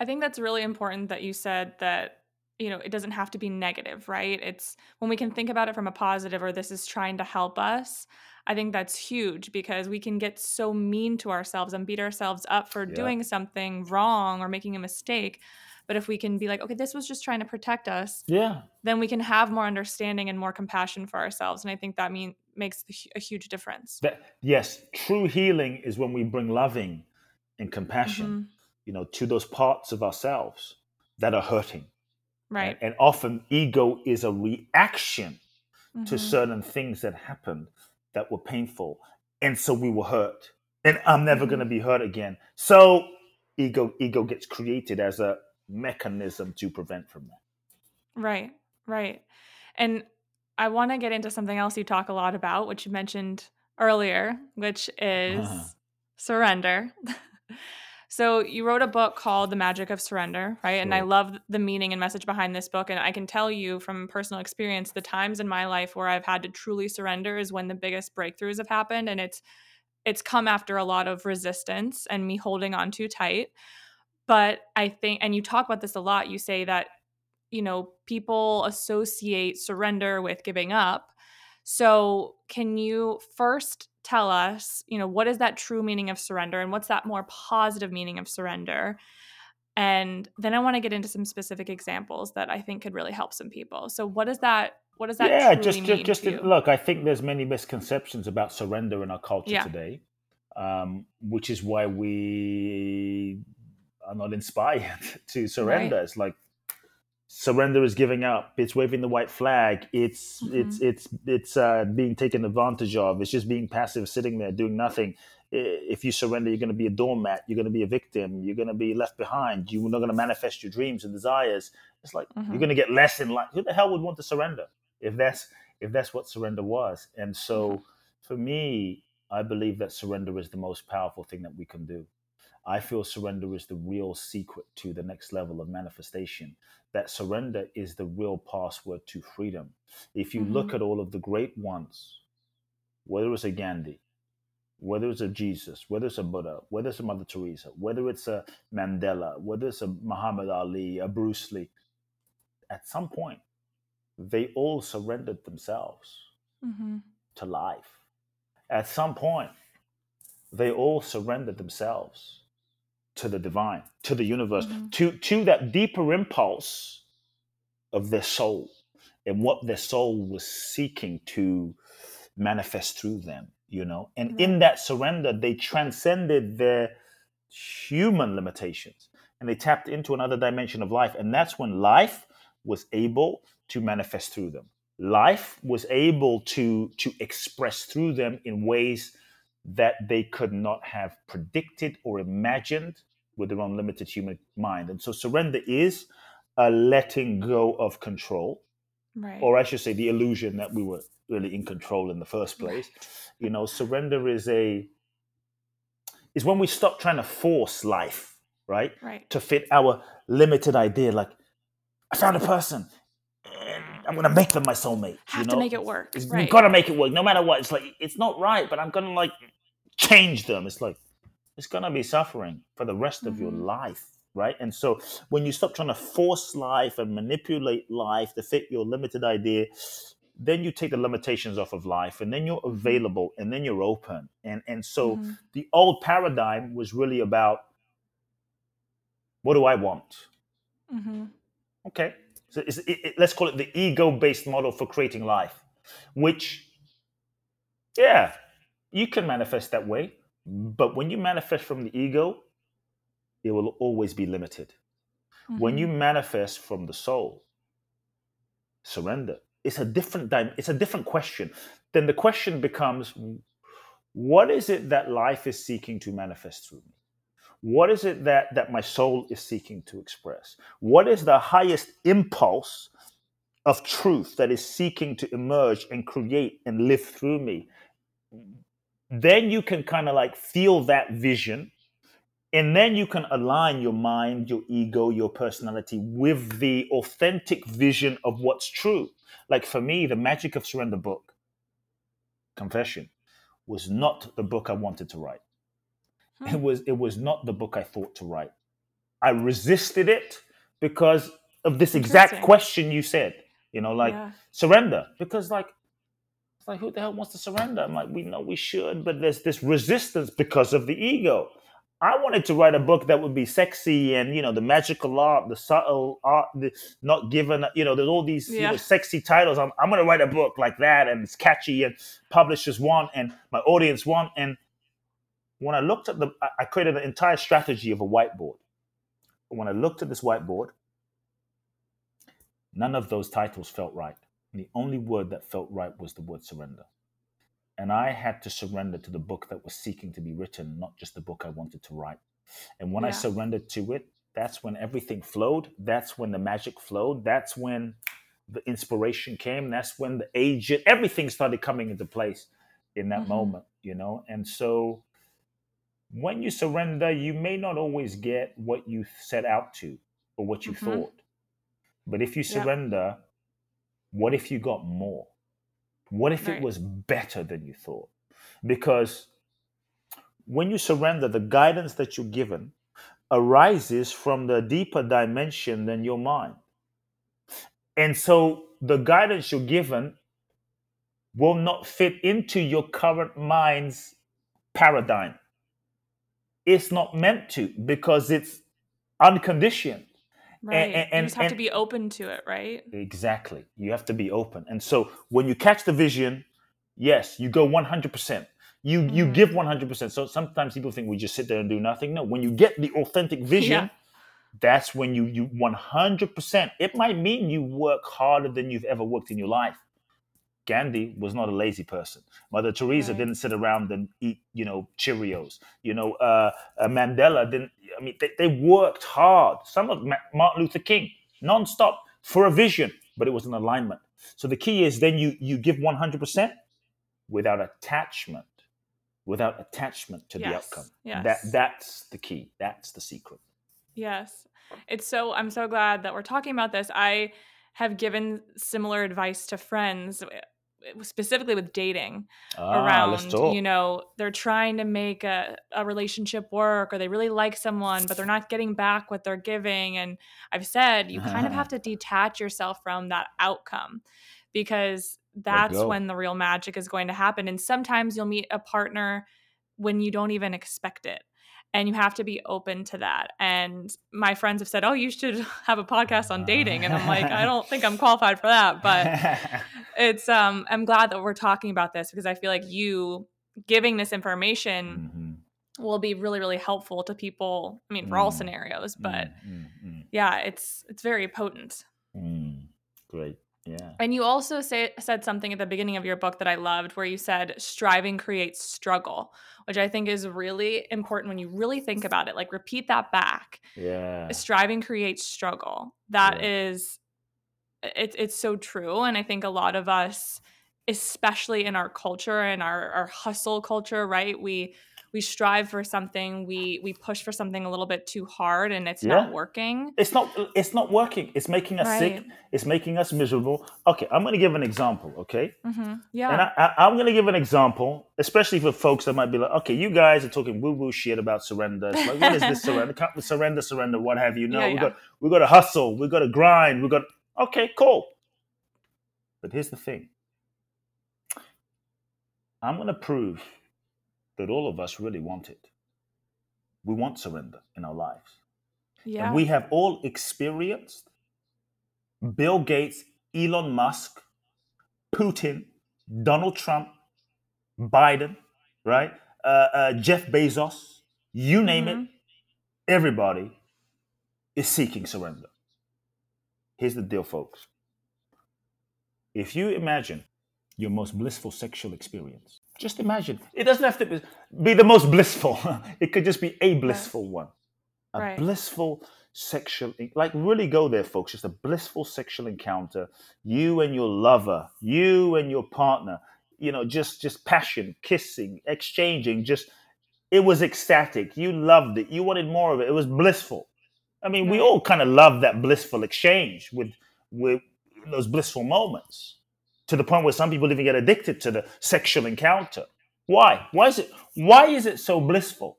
I think that's really important that you said that, you know, it doesn't have to be negative, right? It's when we can think about it from a positive or this is trying to help us. I think that's huge because we can get so mean to ourselves and beat ourselves up for Yeah. doing something wrong or making a mistake. But if we can be like, okay, this was just trying to protect us, yeah then we can have more understanding and more compassion for ourselves. And I think that mean makes a huge difference. that yes true healing is when we bring loving and compassion Mhm. you know to those parts of ourselves that are hurting Right. and, and often ego is a reaction to Mhm. certain things that happened that were painful. And so we were hurt. And I'm never going to be hurt again. So ego ego gets created as a mechanism to prevent from that. Right, right. And I want to get into something else you talk a lot about, which you mentioned earlier, which is Uh-huh. surrender. so you wrote a book called The Magic of Surrender, right? And I mm. love the meaning and message behind this book. And I can tell you from personal experience, the times in my life where I've had to truly surrender is when the biggest breakthroughs have happened. And it's it's come after a lot of resistance and me holding on too tight. But I think, and you talk about this a lot, you say that you know, people associate surrender with giving up. So, can you first tell us, you know, what is that true meaning of surrender and what's that more positive meaning of surrender? And then I want to get into some specific examples that I think could really help some people. So, what does that what does that yeah, truly just just, just to look. I think there's many misconceptions about surrender in our culture Yeah. today, um, which is why we are not inspired to surrender. It's like surrender is giving up. It's waving the white flag. It's it's Mm-hmm. it's it's uh, being taken advantage of. It's just being passive, sitting there doing nothing. If you surrender, you're going to be a doormat. You're going to be a victim. You're going to be left behind. You're not going to manifest your dreams and desires. It's like Mhm. you're going to get less in life. Who the hell would want to surrender if that's if that's what surrender was? And so, for me, I believe that surrender is the most powerful thing that we can do. I feel surrender is the real secret to the next level of manifestation. That surrender is the real password to freedom. If you look at all of the great ones, whether it's a Gandhi, whether it's a Jesus, whether it's a Buddha, whether it's a Mother Teresa, whether it's a Mandela, whether it's a Muhammad Ali, a Bruce Lee, at some point, they all surrendered themselves hmm to life. At some point, they all surrendered themselves to the divine, to the universe, Mhm. to, to that deeper impulse of their soul and what their soul was seeking to manifest through them, you know? And in that surrender, they transcended their human limitations and they tapped into another dimension of life. And that's when life was able to manifest through them. Life was able to, to express through them in ways that they could not have predicted or imagined with their own limited human mind. And so surrender is a letting go of control, Right. or I should say, the illusion that we were really in control in the first place. You know, surrender is a is when we stop trying to force life, right, right. to fit our limited idea. Like, I found a person, and I'm gonna make them my soulmate. Have you to know? make it work. Right. You've got to make it work, no matter what. It's like it's not right, but I'm gonna like change them. It's like it's gonna be suffering for the rest of your Mhm. life, right? And so when you stop trying to force life and manipulate life to fit your limited idea, then you take the limitations off of life, and then you're available, and then you're open. And and so Mhm. the old paradigm was really about what do I want? Mhm. Okay. So it's, it, it- let's call it the ego based model for creating life, which, yeah, you can manifest that way. But when you manifest from the ego, it will always be limited. When Mhm. you manifest from the soul, surrender. It's a different dim- it's a different question. Then the question becomes what is it that life is seeking to manifest through me? What is it that that my soul is seeking to express? What is the highest impulse of truth that is seeking to emerge and create and live through me? Then you can kind of like feel that vision and then you can align your mind, your ego, your personality with the authentic vision of what's true. Like for me, the Magic of Surrender book, Confession, was not the book I wanted to write. Hmm. It was it was not the book I thought to write. I resisted it because of this exact question you said. You know, like Yeah. surrender. Because like it's like who the hell wants to surrender? I'm like, we know we should, but there's this resistance because of the ego. I wanted to write a book that would be sexy and you know the magical art, the subtle art, the not given. You know, there's all these you know, sexy titles. I'm, I'm going to write a book like that, and it's catchy, and publishers want, and my audience want. And when I looked at the, I- I created an entire strategy of a whiteboard. When I looked at this whiteboard, none of those titles felt right. And the only word that felt right was the word surrender. and I had to surrender to the book that was seeking to be written, not just the book I wanted to write. And when I surrendered to it, that's when everything flowed. That's when the magic flowed. That's when the inspiration came. That's when the agent, everything started coming into place in that Mhm. moment, you know? And so when you surrender, you may not always get what you set out to or what you Mhm. thought. But if you Yeah. surrender, what if you got more? What if Right. it was better than you thought? Because when you surrender, the guidance that you're given arises from the deeper dimension than your mind. And so the guidance you're given will not fit into your current mind's paradigm. It's not meant to because it's unconditioned. Right. and- you just have to be open to it, right? Exactly. You have to be open. And so when you catch the vision, yes, you go 100%. You you Mhm. give 100%. So sometimes people think we just sit there and do nothing. No, when you get the authentic vision, Yeah. that's when you you 100%. It might mean you work harder than you've ever worked in your life. Gandhi was not a lazy person. Mother Teresa Right. didn't sit around and eat, you know, Cheerios. You know, uh, uh, Mandela didn't. I mean, they, they worked hard. Some of Martin Luther King, nonstop for a vision, but it was an alignment. So the key is then you you give one hundred percent without attachment, without attachment to the outcome. yes. That that's the key. That's the secret. Yes. It's so I'm so glad that we're talking about this. I have given similar advice to friends specifically with dating Ah, around you know they're trying to make a, a relationship work or they really like someone but they're not getting back what they're giving. And i've said you kind of have to detach yourself from that outcome because that's when the real magic is going to happen. And sometimes you'll meet a partner when you don't even expect it and you have to be open to that and my friends have said oh you should have a podcast on dating and i'm like i don't think i'm qualified for that but it's um i'm glad that we're talking about this because i feel like you giving this information Mhm, will be really really helpful to people i mean for all Mm. scenarios but mm, mm, mm, yeah it's it's very potent mm. Great. Yeah. and you also say, said something at the beginning of your book that i loved where you said striving creates struggle which i think is really important when you really think about it like repeat that back Yeah. striving creates struggle That Yeah. is, it's it's so true and i think a lot of us especially in our culture and our, our hustle culture right we we strive for something we we push for something a little bit too hard and it's Yeah. not working It's not. It's not working. It's making us sick. It's making us miserable. Okay, I'm going to give an example. Okay, Mm-hmm. yeah and I, I, I'm going to give an example, especially for folks that might be like, okay, you guys are talking woo woo shit about surrender. It's like, what is this surrender? Surrender, surrender, what have you? No, Yeah, we yeah. got we got to hustle. We got to grind. We got. Okay, cool. But here's the thing. I'm going to prove that all of us really want it. We want surrender in our lives. yeah And we have all experienced Bill Gates, Elon Musk, Putin, Donald Trump, Biden, right? Uh, uh, Jeff Bezos, you name it, Mhm. everybody is seeking surrender. Here's the deal, folks. If you imagine your most blissful sexual experience, just imagine. It doesn't have to be, the most blissful, it could just be a blissful one. A Right. blissful sexual, like really go there, folks. Just a blissful sexual encounter. You and your lover, you and your partner, you know, just just passion, kissing, exchanging, just it was ecstatic. You loved it. You wanted more of it. It was blissful. I mean, we all kind of love that blissful exchange with with those blissful moments to the point where some people even get addicted to the sexual encounter. Why? Why is it why is it so blissful?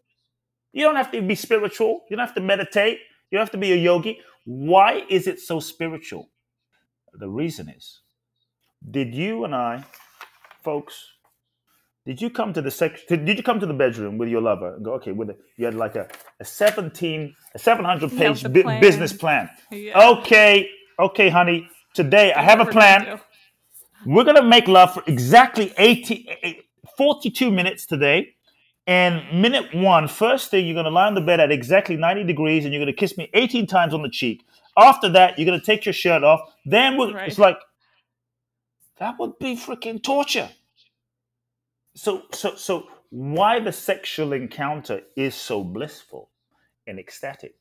You don't have to be spiritual. You don't have to meditate. You don't have to be a yogi. Why is it so spiritual? The reason is did you and I, folks, did you come to the sex did you come to the bedroom with your lover and go, okay, with a, you had like a, a 17, a 700 page the bu- plan. business plan. Yeah. Okay, okay, honey. Today I have a plan. We're going to make love for exactly 80, eh, 42 minutes today. And minute one, first thing, you're going to lie on the bed at exactly 90 degrees and you're going to kiss me 18 times on the cheek. After that, you're going to take your shirt off. Then we're, Right. it's like, that would be freaking torture. so so so why the sexual encounter is so blissful and ecstatic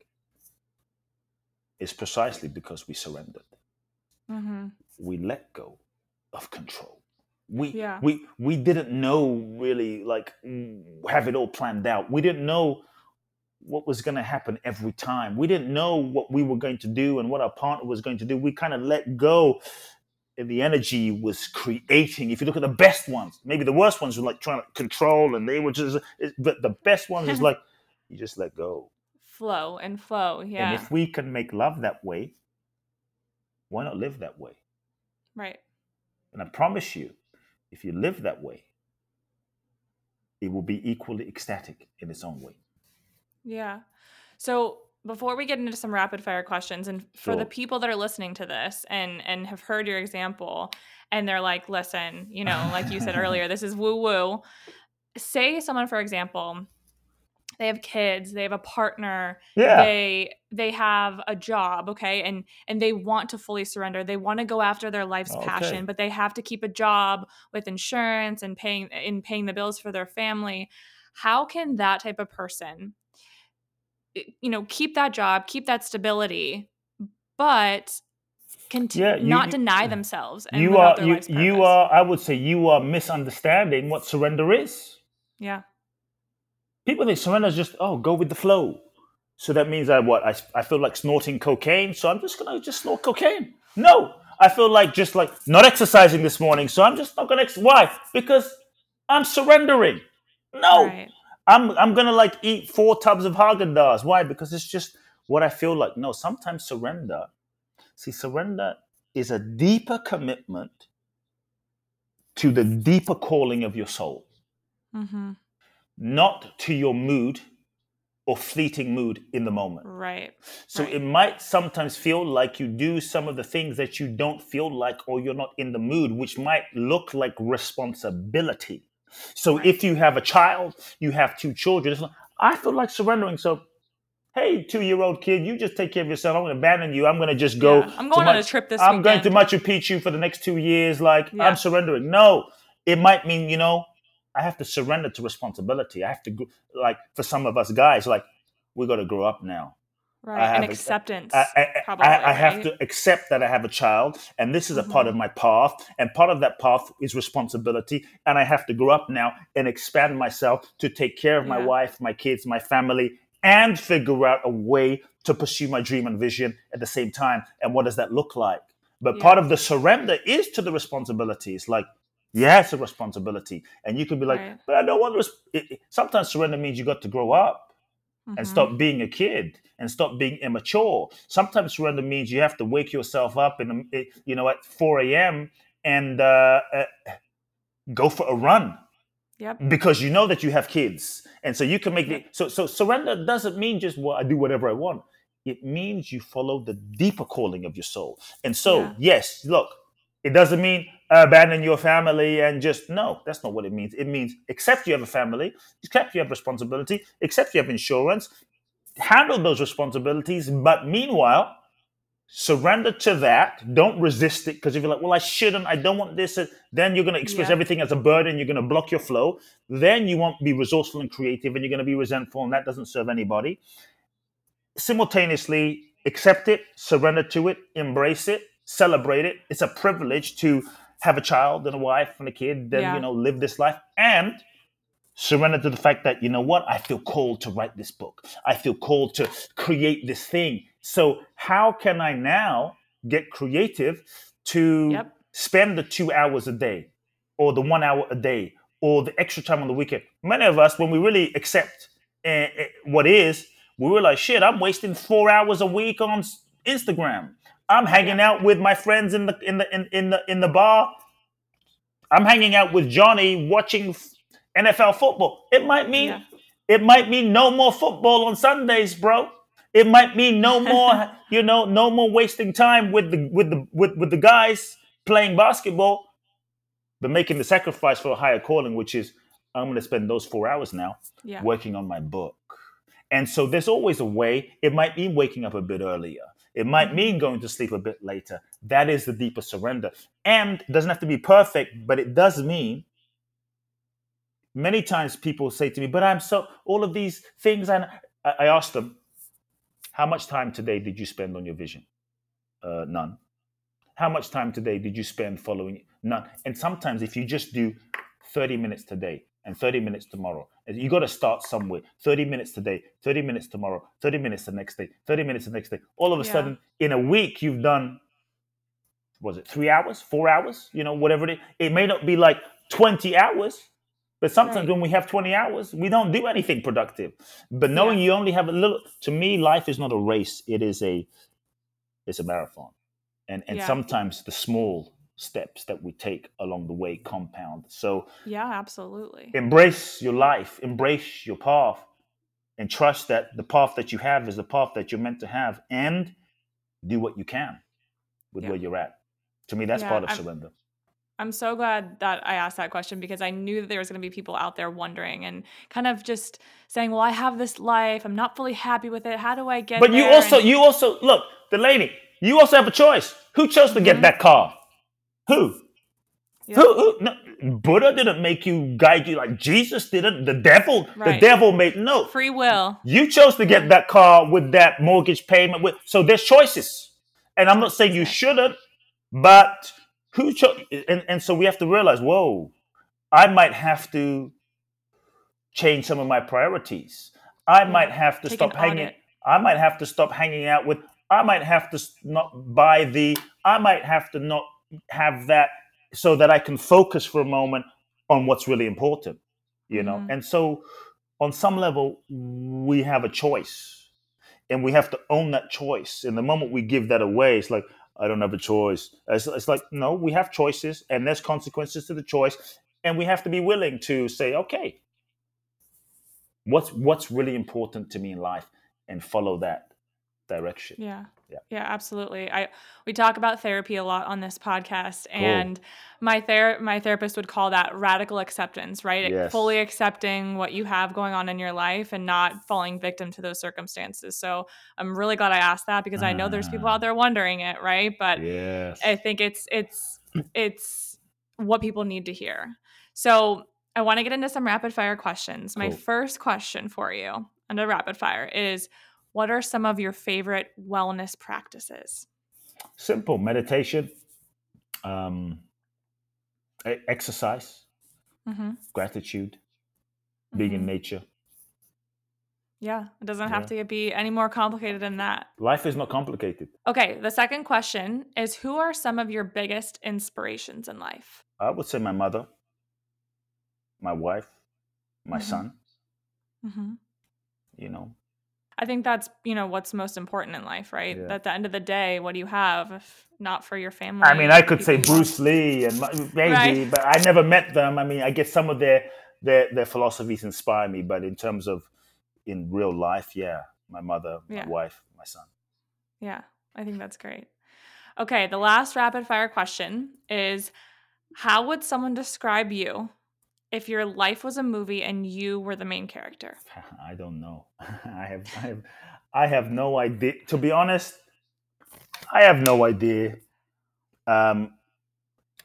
is precisely because we surrendered. Mm-hmm. We let go of control. We Yeah. we we didn't know really like have it all planned out. We didn't know what was going to happen every time. We didn't know what we were going to do and what our partner was going to do. We kind of let go and the energy was creating. If you look at the best ones, maybe the worst ones were like trying to control and they were just, eh, but the best ones is like you just let go. Flow and flow. Yeah. And if we can make love that way, why not live that way? right. And I promise you, if you live that way, it will be equally ecstatic in its own way. Yeah. So before we get into some rapid fire questions, and for the people that are listening to this and and have heard your example, and they're like, listen, you know, like you said earlier, this is woo woo. Say someone, for example, they have kids, they have a partner, Yeah. they they have a job, okay, and and they want to fully surrender. They want to go after their life's Okay. passion, but they have to keep a job with insurance and paying in paying the bills for their family. How can that type of person eh, you know keep that job keep that stability but continue Yeah, you- not deny themselves and you are you, you are I would say you are misunderstanding what surrender is. yeah People think surrender is just oh go with the flow. So that means I what I, I feel like snorting cocaine, so I'm just gonna just snort cocaine. No, I feel like just like not exercising this morning, so I'm just not gonna. Ex- Why? Because I'm surrendering. No, right I'm I'm gonna like eat four tubs of Haagen Dazs. Why? Because it's just what I feel like. No, sometimes surrender. See, surrender is a deeper commitment to the deeper calling of your soul, mm-hmm. Not to your mood or fleeting mood in the moment. right So Right. it might sometimes feel like you do some of the things that you don't feel like or you're not in the mood, which might look like responsibility. So Right. if you have a child, you have two children, it's like, I feel like surrendering. So, hey, two year old kid, you just take care of yourself. I'm going to abandon you. I'm going to just go. Yeah. i'm going on a trip this I'm going to. Machu Picchu for the next two years. Like, Yeah. I'm surrendering. No, it might mean, you know, I have to surrender to responsibility. I have to, like, for some of us guys, like, we got to grow up now. right and acceptance I, probably I, I have right? to accept that I have a child, and this is a part Mhm. of my path, and part of that path is responsibility, and I have to grow up now and expand myself to take care of my Yeah. wife, my kids, my family, and figure out a way to pursue my dream and vision at the same time. And what does that look like? But Yeah. part of the surrender is to the responsibilities, like. Yeah, it's a responsibility, and you could be like, Right. "But I don't want." Res-. It, it- sometimes surrender means you got to grow up and Mhm. stop being a kid and stop being immature. Sometimes surrender means you have to wake yourself up in you know at 4 a.m. and uh, uh, go for a run yep because you know that you have kids, and so you can make the so so surrender doesn't mean just well I do whatever I want. It means you follow the deeper calling of your soul. And so Yeah. yes, look, it doesn't mean abandon your family and just no, that's not what it means. It means accept you have a family, accept you have responsibility, accept you have insurance, handle those responsibilities, but meanwhile, surrender to that. Don't resist it because if you're like, well, I shouldn't, I don't want this, then you're going to express Yeah. everything as a burden. You're going to block your flow. Then you won't be resourceful and creative, and you're going to be resentful, and that doesn't serve anybody. Simultaneously, accept it, surrender to it, embrace it, celebrate it. It's a privilege to have a child and a wife and a kid, then Yeah. you know live this life. And surrender to the fact that you know what? I feel called to write this book. I feel called to create this thing. So how can i now get creative to Yep. spend the two hours a day or the one hour a day or the extra time on the weekend? Many of us when we really accept uh, what is we realize shit i'm wasting four hours a week on instagram i'm hanging out with my friends in the in the in, in the in the bar i'm hanging out with johnny watching nfl football it might mean Yeah. it might mean no more football on sundays bro it might mean no more you know no more wasting time with the with the with, with the guys playing basketball but making the sacrifice for a higher calling which is i'm going to spend those four hours now yeah working on my book. And so there's always a way. It might mean waking up a bit earlier. It might mean going to sleep a bit later. That is the deeper surrender. And it doesn't have to be perfect, but it does mean many times people say to me, "But I'm so all of these things," and I, I ask them, "How much time today did you spend on your vision?" Uh, none. How much time today did you spend following? None. And sometimes, if you just do 30 minutes today and 30 minutes tomorrow, you got to start somewhere. 30 minutes today, 30 minutes tomorrow, 30 minutes the next day, 30 minutes the next day. All of a Yeah. sudden, in a week, you've done, was it three hours, four hours? You know, whatever it is. It may not be like 20 hours, but sometimes Right. when we have 20 hours, we don't do anything productive. But knowing you only have a little, to me, life is not a race. It is a, it's a marathon. And, and Yeah. sometimes the small steps that we take along the way compound. So Yeah, absolutely. embrace your life, embrace your path, and trust that the path that you have is the path that you're meant to have, and do what you can with Yeah. where you're at. To me, that's Yeah, part of I'm- surrender. I'm so glad that I asked that question because I knew that there was going to be people out there wondering and kind of just saying, "Well, I have this life. I'm not fully happy with it. How do I get But you also, And- you also look, the lady. You also have a choice. Who chose to get Mhm. that car? Who? Yeah. Who? who? No, Buddha didn't make you guide you like Jesus didn't. The devil, the devil made no. free will. You chose to get that car with that mortgage payment. With so there's choices, and I'm not saying you shouldn't, but who chose? And and so we have to realize, whoa, I might have to change some of my priorities. I might have to Take stop hanging. audit. I might have to stop hanging out with. I might have to not buy the. I might have to not have that so that I can focus for a moment on what's really important. You know, Mhm. and so on some level we have a choice, and we have to own that choice. And the moment we give that away, it's like I don't have a choice. It's, it's like no, we have choices, and there's consequences to the choice, and we have to be willing to say, okay, what's what's really important to me in life, and follow that direction. Yeah. Yeah. Yeah, absolutely. I we talk about therapy a lot on this podcast and my ther- my therapist would call that radical acceptance, right? Yes. Fully accepting what you have going on in your life and not falling victim to those circumstances. So, I'm really glad I asked that because I know there's people Ah. out there wondering it, right? But Yes. I think it's it's it's what people need to hear. So I want to get into some rapid fire questions. My first question for you under rapid fire is what are some of your favorite wellness practices? Simple meditation, um, exercise, hmm gratitude, being in Mhm. nature. Yeah, it doesn't have Yeah. to be any more complicated than that. Life is not complicated. Okay, the second question is who are some of your biggest inspirations in life? I would say my mother, my wife, my Mhm. son. hmm You know, I think that's you know what's most important in life, right? Yeah. At the end of the day, what do you have if not for your family? I mean, I could say people you love? Bruce Lee and maybe, Right. but I never met them. I mean, I guess some of their their their philosophies inspire me, but in terms of in real life, yeah, my mother, Yeah. my wife, my son. Yeah, I think that's great. Okay, the last rapid fire question is how would someone describe you if your life was a movie and you were the main character? I don't know. I have, I have, I have no idea. To be honest, I have no idea. Um,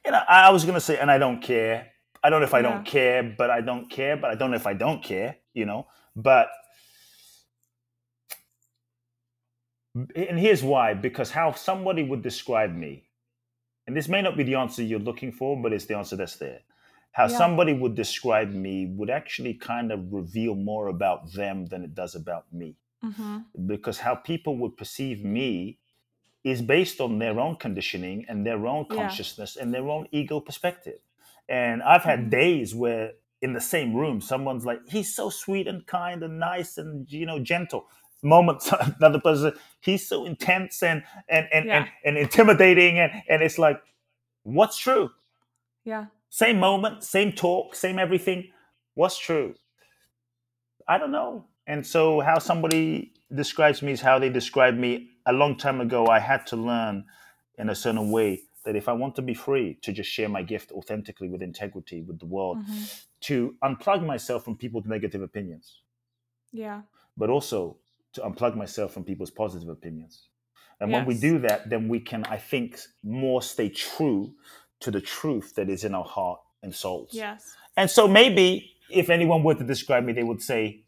you know, I I was gonna say, and I don't care. I don't know if I don't care, but I don't care. But I don't know if I don't care. You know, but and here's why: because how somebody would describe me, and this may not be the answer you're looking for, but it's the answer that's there. How Yeah. somebody would describe me would actually kind of reveal more about them than it does about me hmm because how people would perceive me is based on their own conditioning and their own Yeah. consciousness and their own ego perspective. And I've had Mhm. days where in the same room, someone's like, he's so sweet and kind and nice and you know gentle. Moments, another person, he's so intense and and and, Yeah. and, and intimidating, and, and it's like, what's true? Yeah. Same moment, same talk, same everything. What's true? I don't know. And so, how somebody describes me is how they describe me. A long time ago, I had to learn in a certain way that if I want to be free to just share my gift authentically with integrity with the world, hmm to unplug myself from people's negative opinions, Yeah. but also to unplug myself from people's positive opinions. And when we do that, then we can, I think, more stay true to the truth that is in our heart and souls. Yes. And so maybe if anyone were to describe me, they would say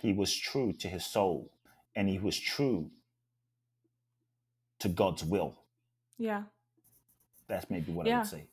he was true to his soul and he was true to God's will. Yeah. That's maybe what I would say.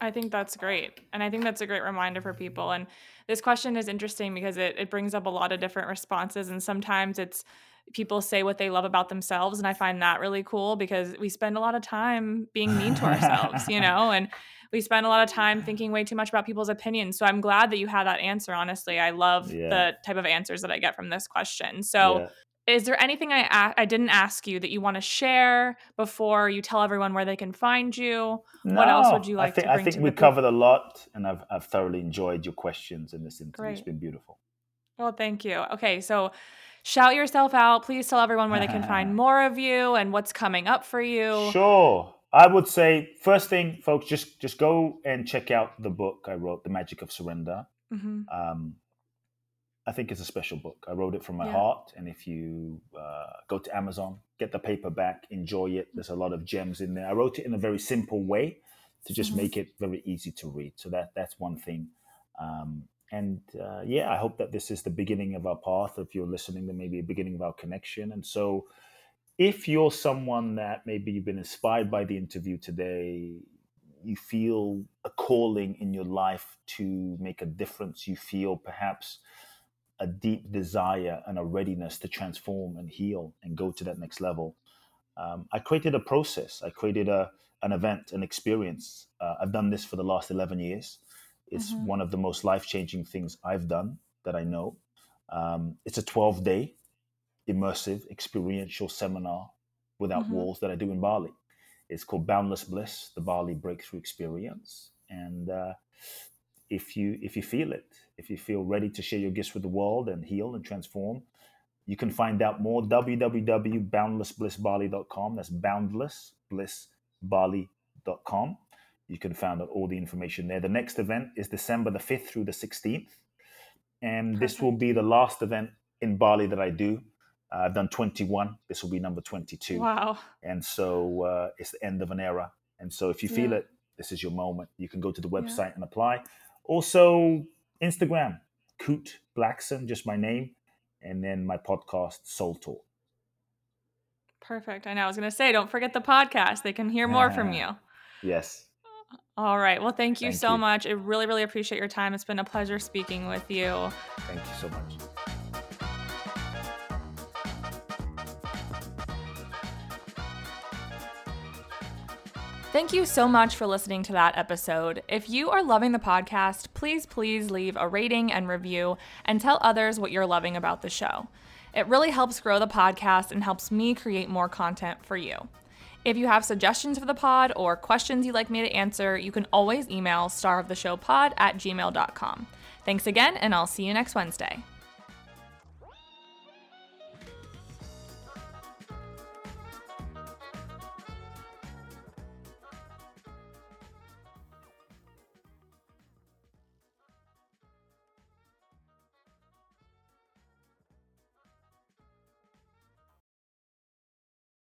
I think that's great. And I think that's a great reminder for people. And this question is interesting because it, it brings up a lot of different responses. And sometimes it's people say what they love about themselves. And I find that really cool because we spend a lot of time being mean to ourselves, you know, and we spend a lot of time thinking way too much about people's opinions. So I'm glad that you had that answer. Honestly, I love Yeah. the type of answers that I get from this question. So Yeah. is there anything I a- I didn't ask you that you want to share before you tell everyone where they can find you? What else would you I like to think, I think we covered a lot, and I've, I've thoroughly enjoyed your questions in this interview. It's Great. been beautiful. Well, thank you. Okay, so shout yourself out. Please tell everyone where they can find more of you and what's coming up for you. Sure. I would say first thing, folks, just just go and check out the book I wrote, The Magic of Surrender. hmm Um, I think it's a special book. I wrote it from my Yeah. heart, and if you uh, go to Amazon, get the paperback, enjoy it. There's a lot of gems in there. I wrote it in a very simple way to just Mhm. make it very easy to read. So that that's one thing. Um, and uh, yeah, I hope that this is the beginning of our path. If you're listening, then maybe a beginning of our connection. And so, if you're someone that maybe you've been inspired by the interview today, you feel a calling in your life to make a difference, you feel perhaps a deep desire and a readiness to transform and heal and go to that next level. Um, I created a process. I created a an event, an experience. Uh, I've done this for the last eleven years. It's Mhm. one of the most life changing things I've done that I know. Um, it's a twelve day immersive experiential seminar without Mhm. walls that I do in Bali. It's called Boundless Bliss, the Bali Breakthrough Experience, and uh, if you if you feel it, if you feel ready to share your gifts with the world and heal and transform, you can find out more www.boundlessblissbali.com. That's boundlessblissbali.com. You can find out all the information there. The next event is December the 5th through the 16th. And this will be the last event in Bali that I do. Uh, I've done 21. This will be number 22. Wow. And so uh, it's the end of an era. And so if you feel Yeah. it, this is your moment. You can go to the website and apply. Also, Instagram, Kute Blackson, just my name, and then my podcast, Soul Talk. Perfect. I know. I was going to say, don't forget the podcast. They can hear more from you. Yes. All right. Well, thank you Thank so you. much. I really, really appreciate your time. It's been a pleasure speaking with you. Thank you so much. Thank you so much for listening to that episode. If you are loving the podcast, please, please leave a rating and review and tell others what you're loving about the show. It really helps grow the podcast and helps me create more content for you. If you have suggestions for the pod or questions you'd like me to answer, you can always email staroftheshowpod at gmail.com. Thanks again, and I'll see you next Wednesday.